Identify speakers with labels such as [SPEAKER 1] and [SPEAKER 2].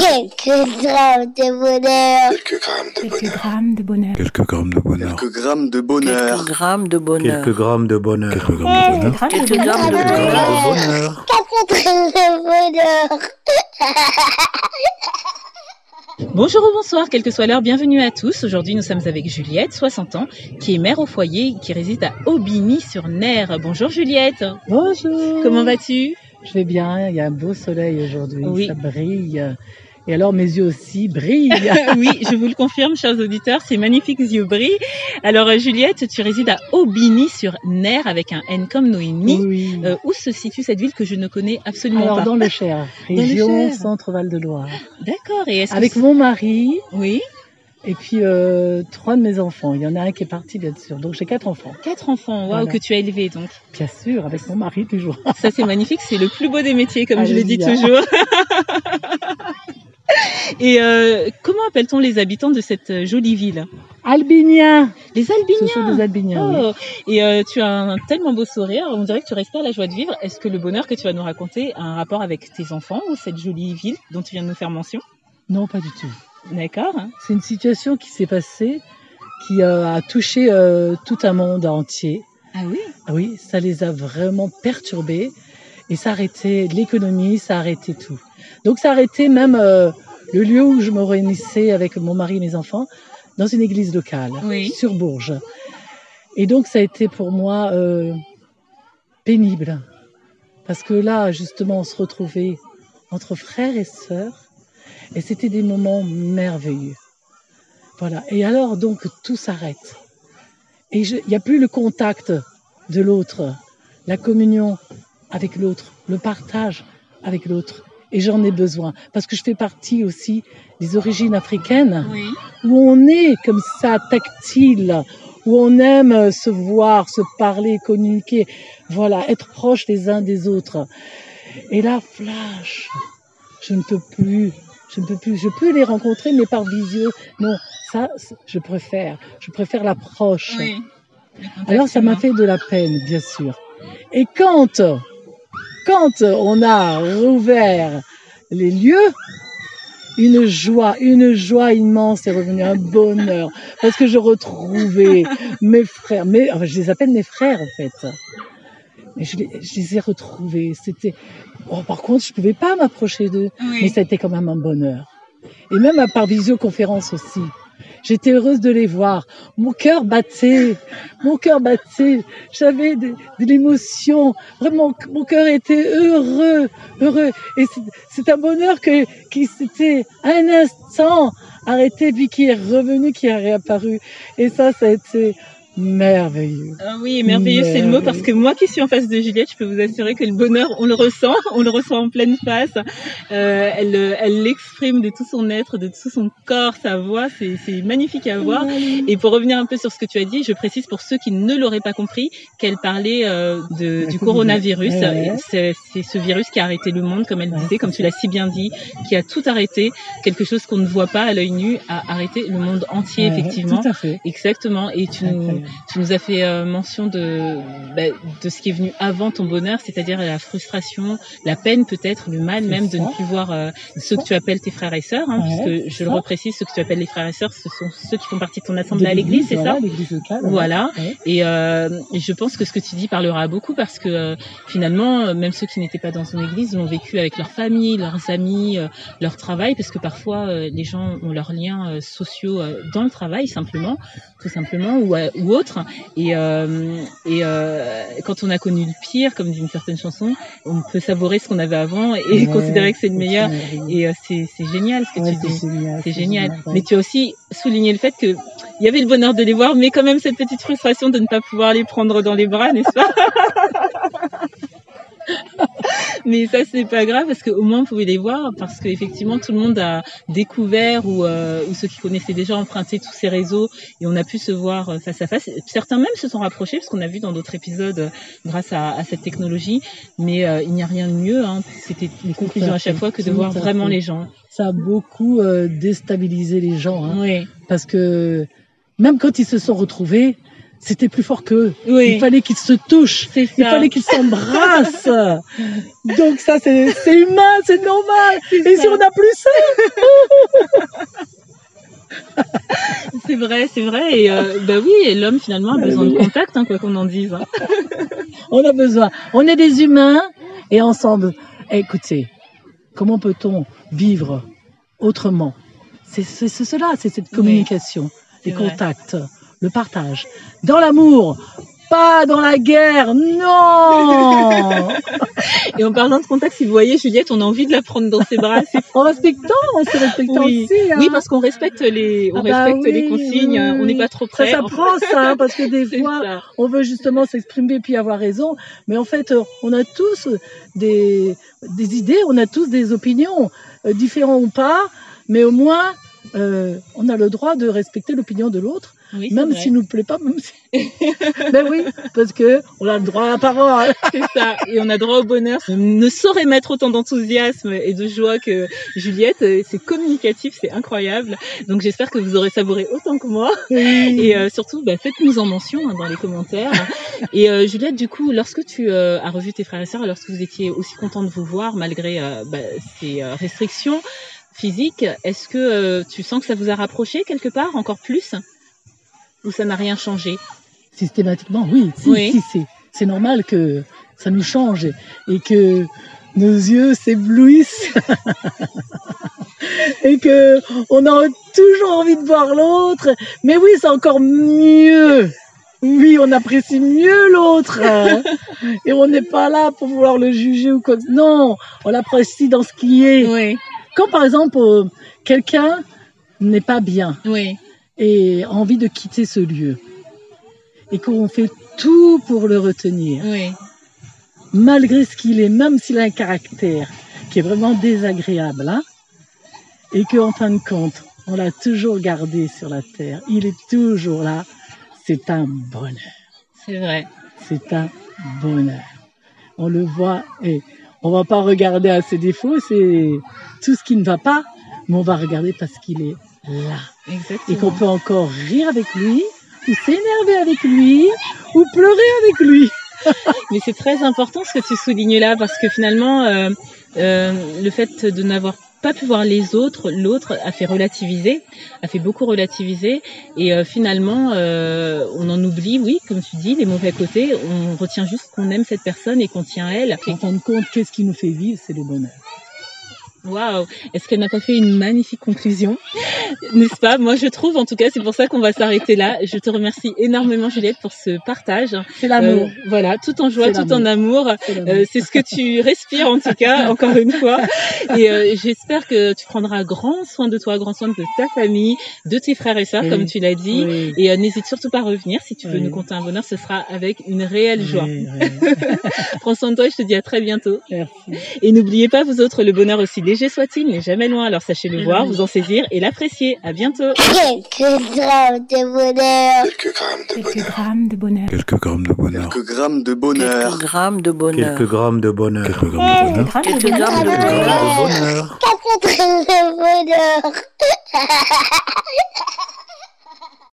[SPEAKER 1] Quelques grammes de bonheur.
[SPEAKER 2] Quelques grammes de
[SPEAKER 3] Quelques
[SPEAKER 2] bonheur.
[SPEAKER 3] grammes de bonheur.
[SPEAKER 4] Quelques grammes de bonheur.
[SPEAKER 2] Quelques grammes de bonheur.
[SPEAKER 5] Quelques grammes de bonheur.
[SPEAKER 4] Quelques grammes de bonheur. Quelques grammes de bonheur.
[SPEAKER 5] Quelques grammes de
[SPEAKER 4] Quelques
[SPEAKER 5] bonheur.
[SPEAKER 4] grammes de bonheur.
[SPEAKER 1] Quatre grammes de bonheur.
[SPEAKER 6] Bonjour ou bonsoir, quelle que soit l'heure, bienvenue à tous. Aujourd'hui, nous sommes avec Juliette, 60 ans, qui est mère au foyer et qui réside à Aubigny-sur-Ner. Bonjour Juliette,
[SPEAKER 7] Bonjour.
[SPEAKER 6] comment vas-tu
[SPEAKER 7] Je vais bien, il y a un beau soleil aujourd'hui,
[SPEAKER 6] Oui.
[SPEAKER 7] ça brille. Et alors mes yeux aussi brillent.
[SPEAKER 6] Oui, je vous le confirme, chers auditeurs, ces magnifiques yeux brillent. Alors euh, Juliette, tu résides à Aubigny-sur-Ner avec un N comme Noémie.
[SPEAKER 7] oui.
[SPEAKER 6] Euh, où se situe cette ville que je ne connais absolument
[SPEAKER 7] alors
[SPEAKER 6] pas
[SPEAKER 7] dans le Cher, région. Centre-Val de Loire.
[SPEAKER 6] D'accord, et est-ce que
[SPEAKER 7] Avec mon mari
[SPEAKER 6] Oui,
[SPEAKER 7] et puis euh, trois de mes enfants. Il y en a un qui est parti bien sûr. Donc j'ai quatre enfants.
[SPEAKER 6] quatre enfants, waouh,
[SPEAKER 7] Voilà.
[SPEAKER 6] que tu as élevés donc.
[SPEAKER 7] Bien sûr, avec mon mari toujours.
[SPEAKER 6] Ça c'est magnifique, c'est le plus beau des métiers comme je le dis toujours. Et euh, comment appelle-t-on les habitants de cette euh, jolie ville?
[SPEAKER 7] Albiniens.
[SPEAKER 6] Les
[SPEAKER 7] Ce
[SPEAKER 6] Albiniens.
[SPEAKER 7] sont des Albiniens. oui.
[SPEAKER 6] Oh, et euh, tu as un tellement beau sourire, on dirait que tu respires la joie de vivre. Est-ce que le bonheur que tu vas nous raconter a un rapport avec tes enfants ou cette jolie ville dont tu viens de nous faire mention?
[SPEAKER 7] Non, pas du tout.
[SPEAKER 6] D'accord.
[SPEAKER 7] C'est une situation qui s'est passée, qui euh, a touché euh, tout un monde entier.
[SPEAKER 6] Ah oui?
[SPEAKER 7] Ah Oui, ça les a vraiment perturbés et ça a arrêté l'économie, ça a arrêté tout. Donc ça a arrêté même euh, le lieu où je me réunissais avec mon mari et mes enfants, dans une église locale,
[SPEAKER 6] Oui.
[SPEAKER 7] sur Bourges. Et donc ça a été pour moi euh, pénible, parce que là, justement, on se retrouvait entre frères et sœurs, et c'était des moments merveilleux. Voilà. Et alors, donc, tout s'arrête. Et je- il n'y a plus le contact de l'autre, la communion avec l'autre, le partage avec l'autre. Et j'en ai besoin, parce que je fais partie aussi des origines africaines,
[SPEAKER 6] Oui.
[SPEAKER 7] où on est comme ça, tactile, où on aime euh, se voir, se parler, communiquer, voilà, être proche les uns des autres. Et là, flash, je ne peux plus, je ne peux plus, je peux les rencontrer, mais par visio, non, ça, je préfère, je préfère l'approche.
[SPEAKER 6] Oui.
[SPEAKER 7] Alors ça m'a fait de la peine, bien sûr. Et quand, quand on a rouvert les lieux, une joie, une joie immense est revenue, un bonheur, parce que je retrouvais mes frères, mes, enfin, je les appelle mes frères en fait. Mais je les, je les ai retrouvés. C'était, oh, par contre, je pouvais pas m'approcher d'eux, mais ça a été quand même un bonheur. Et même à par visioconférence aussi. J'étais heureuse de les voir. Mon cœur battait, mon cœur battait. J'avais de, l'émotion. Vraiment, mon cœur était heureux, heureux. Et c'est- un bonheur que, qui s'était un instant arrêté, puis qui est revenu, qui a réapparu. Et ça, ça a été merveilleux.
[SPEAKER 6] Ah oui, merveilleux, c'est le mot parce que moi qui suis en face de Juliette, je peux vous assurer que le bonheur, on le ressent, on le ressent en pleine face. Euh, elle, elle l'exprime de tout son être, de tout son corps, sa voix, c'est c'est magnifique à voir. Et pour revenir un peu sur ce que tu as dit, je précise pour ceux qui ne l'auraient pas compris qu'elle parlait euh, de, du coronavirus. C'est c'est ce virus qui a arrêté le monde, comme elle disait, comme tu l'as si bien dit, qui a tout arrêté. Quelque chose qu'on ne voit pas à l'œil nu a arrêté le monde entier, effectivement.
[SPEAKER 7] Tout à fait.
[SPEAKER 6] Exactement. Et tu nous. Tu nous as fait euh, mention de, bah, de ce qui est venu avant ton bonheur, c'est-à-dire la frustration, la peine peut-être, le mal même de ne plus voir euh, ceux que tu appelles tes frères et sœurs, hein,
[SPEAKER 7] Ouais,
[SPEAKER 6] puisque
[SPEAKER 7] c'est
[SPEAKER 6] je le reprécise, ceux que tu appelles les frères et sœurs, ce sont ceux qui font partie de ton assemblée à l'église, c'est
[SPEAKER 7] voilà,
[SPEAKER 6] ça
[SPEAKER 7] L'église locale.
[SPEAKER 6] Voilà.
[SPEAKER 7] Ouais.
[SPEAKER 6] et, euh, et je pense que ce que tu dis parlera beaucoup parce que euh, finalement, euh, même ceux qui n'étaient pas dans une église l'ont vécu avec leur famille, leurs amis, euh, leur travail, parce que parfois euh, les gens ont leurs liens sociaux euh, dans le travail simplement, tout simplement, ou, euh, ou autre. Et, euh, et euh, quand on a connu le pire, comme d'une certaine chanson, on peut savourer ce qu'on avait avant et
[SPEAKER 7] Ouais,
[SPEAKER 6] considérer que c'est le meilleur. Et euh, c'est génial ce que
[SPEAKER 7] Ouais,
[SPEAKER 6] tu dis.
[SPEAKER 7] c'est génial.
[SPEAKER 6] C'est génial.
[SPEAKER 7] ouais.
[SPEAKER 6] Mais tu as aussi souligné le fait que il y avait le bonheur de les voir, mais quand même cette petite frustration de ne pas pouvoir les prendre dans les bras, n'est-ce pas? Mais ça c'est pas grave parce qu'au moins on pouvait les voir parce qu'effectivement tout le monde a découvert ou, euh, ou ceux qui connaissaient déjà emprunté tous ces réseaux et on a pu se voir euh, face à face. Certains même se sont rapprochés parce qu'on a vu dans d'autres épisodes euh, grâce à, à cette technologie. Mais euh, il n'y a rien de mieux. Hein. C'était une conclusion à chaque fois que de voir vraiment les gens.
[SPEAKER 7] Ça a beaucoup euh, déstabilisé les gens. Hein.
[SPEAKER 6] Oui.
[SPEAKER 7] parce que même quand ils se sont retrouvés, c'était plus fort qu'eux.
[SPEAKER 6] Oui.
[SPEAKER 7] Il fallait qu'ils se touchent. Il fallait qu'ils s'embrassent. Donc ça, c'est c'est humain, c'est normal. Et
[SPEAKER 6] ça.
[SPEAKER 7] si on n'a plus ça,
[SPEAKER 6] C'est vrai, c'est vrai. Et euh, bah oui, et l'homme finalement a besoin de contact, hein, quoi qu'on en dise. hein.
[SPEAKER 7] on a besoin. On est des humains et ensemble. Écoutez, comment peut-on vivre autrement? C'est c'est- c'est cela, c'est cette communication, les
[SPEAKER 6] vrai.
[SPEAKER 7] contacts, le partage. Dans l'amour, pas dans la guerre, non
[SPEAKER 6] Et en parlant de contact, si vous voyez Juliette, on a envie de la prendre dans ses bras.
[SPEAKER 7] En respectant, on se respectant
[SPEAKER 6] Oui.
[SPEAKER 7] aussi. hein.
[SPEAKER 6] Oui, parce qu'on respecte les, on
[SPEAKER 7] Ah bah
[SPEAKER 6] respecte les consignes.
[SPEAKER 7] oui,
[SPEAKER 6] On n'est pas trop
[SPEAKER 7] Ça
[SPEAKER 6] près.
[SPEAKER 7] s'apprend ça, hein, parce que des fois,
[SPEAKER 6] ça.
[SPEAKER 7] on veut justement s'exprimer puis avoir raison, mais en fait, on a tous des, des idées, on a tous des opinions, euh, différents ou pas, mais au moins, euh, on a le droit de respecter l'opinion de l'autre,
[SPEAKER 6] Oui,
[SPEAKER 7] même s'il nous plaît pas, même si... ben oui, parce que on a le droit à la parole.
[SPEAKER 6] C'est ça. Et on a droit au bonheur. Je ne saurais mettre autant d'enthousiasme et de joie que Juliette. C'est communicatif, c'est incroyable. Donc j'espère que vous aurez savouré autant que moi. Et euh, surtout, bah, faites-nous en mention hein, dans les commentaires. Et euh, Juliette, du coup, lorsque tu euh, as revu tes frères et sœurs, lorsque vous étiez aussi content de vous voir malgré euh, bah, ces euh, restrictions physiques, est-ce que euh, tu sens que ça vous a rapproché quelque part encore plus? Ou ça n'a rien changé
[SPEAKER 7] Systématiquement, oui, si,
[SPEAKER 6] Oui.
[SPEAKER 7] si, c'est, c'est normal que ça nous change et que nos yeux s'éblouissent et que on a toujours envie de voir l'autre. Mais oui, c'est encore mieux. Oui, on apprécie mieux l'autre hein. et on n'est pas là pour vouloir le juger ou quoi. Non, on l'apprécie dans ce qui est.
[SPEAKER 6] Oui,
[SPEAKER 7] Quand par exemple euh, quelqu'un n'est pas bien,
[SPEAKER 6] oui,
[SPEAKER 7] et envie de quitter ce lieu. Et qu'on fait tout pour le retenir,
[SPEAKER 6] oui.
[SPEAKER 7] malgré ce qu'il est, même s'il a un caractère qui est vraiment désagréable, hein, et qu'en fin de compte, on l'a toujours gardé sur la terre, il est toujours là, c'est un bonheur,
[SPEAKER 6] C'est vrai.
[SPEAKER 7] c'est un bonheur. On le voit et on va pas regarder à ses défauts, c'est tout ce qui ne va pas, mais on va regarder parce qu'il est là
[SPEAKER 6] Exactement.
[SPEAKER 7] et qu'on peut encore rire avec lui, ou s'énerver avec lui, ou pleurer avec lui.
[SPEAKER 6] Mais c'est très important ce que tu soulignes là parce que finalement, euh, euh, le fait de n'avoir pas pu voir les autres, l'autre a fait relativiser, a fait beaucoup relativiser et euh, finalement euh, on en oublie, oui, comme tu dis, les mauvais côtés. On retient juste qu'on aime cette personne et qu'on tient à elle.
[SPEAKER 7] En fin de compte, qu'est-ce qui nous fait vivre? C'est le bonheur.
[SPEAKER 6] Waouh Est-ce qu'elle n'a pas fait une magnifique conclusion? N'est-ce pas? Moi, je trouve, en tout cas, c'est pour ça qu'on va s'arrêter là. Je te remercie énormément, Juliette, pour ce partage.
[SPEAKER 7] C'est l'amour.
[SPEAKER 6] Euh, voilà, tout en joie, tout en amour.
[SPEAKER 7] C'est.
[SPEAKER 6] Euh, c'est ce que tu respires en tout cas, encore une fois. Et euh, j'espère que tu prendras grand soin de toi, grand soin de ta famille, de tes frères et sœurs,
[SPEAKER 7] Oui.
[SPEAKER 6] comme tu l'as dit.
[SPEAKER 7] Oui.
[SPEAKER 6] Et n'hésite surtout pas à revenir. Si tu veux
[SPEAKER 7] Oui.
[SPEAKER 6] nous conter un bonheur, ce sera avec une réelle joie. Prends soin de toi et je te dis à très bientôt.
[SPEAKER 7] Merci.
[SPEAKER 6] Et n'oubliez pas, vous autres, le bonheur aussi léger soit-il n'est jamais loin. Alors sachez le voir, vous en saisir et l'apprécier. À bientôt.
[SPEAKER 1] Quelques grammes de bonheur.
[SPEAKER 2] Quelques grammes de
[SPEAKER 3] Quelques
[SPEAKER 2] bonheur.
[SPEAKER 3] grammes de bonheur.
[SPEAKER 4] Quelques grammes de bonheur.
[SPEAKER 2] Quelques grammes de bonheur.
[SPEAKER 5] Quelques grammes de bonheur.
[SPEAKER 4] Quelques grammes de bonheur. Quelques grammes de bonheur.
[SPEAKER 3] Grammes de
[SPEAKER 5] Quelques
[SPEAKER 3] bonheur.
[SPEAKER 5] grammes de
[SPEAKER 4] Quelques
[SPEAKER 5] bonheur.
[SPEAKER 4] grammes de bonheur.
[SPEAKER 1] Quatre grammes de bonheur.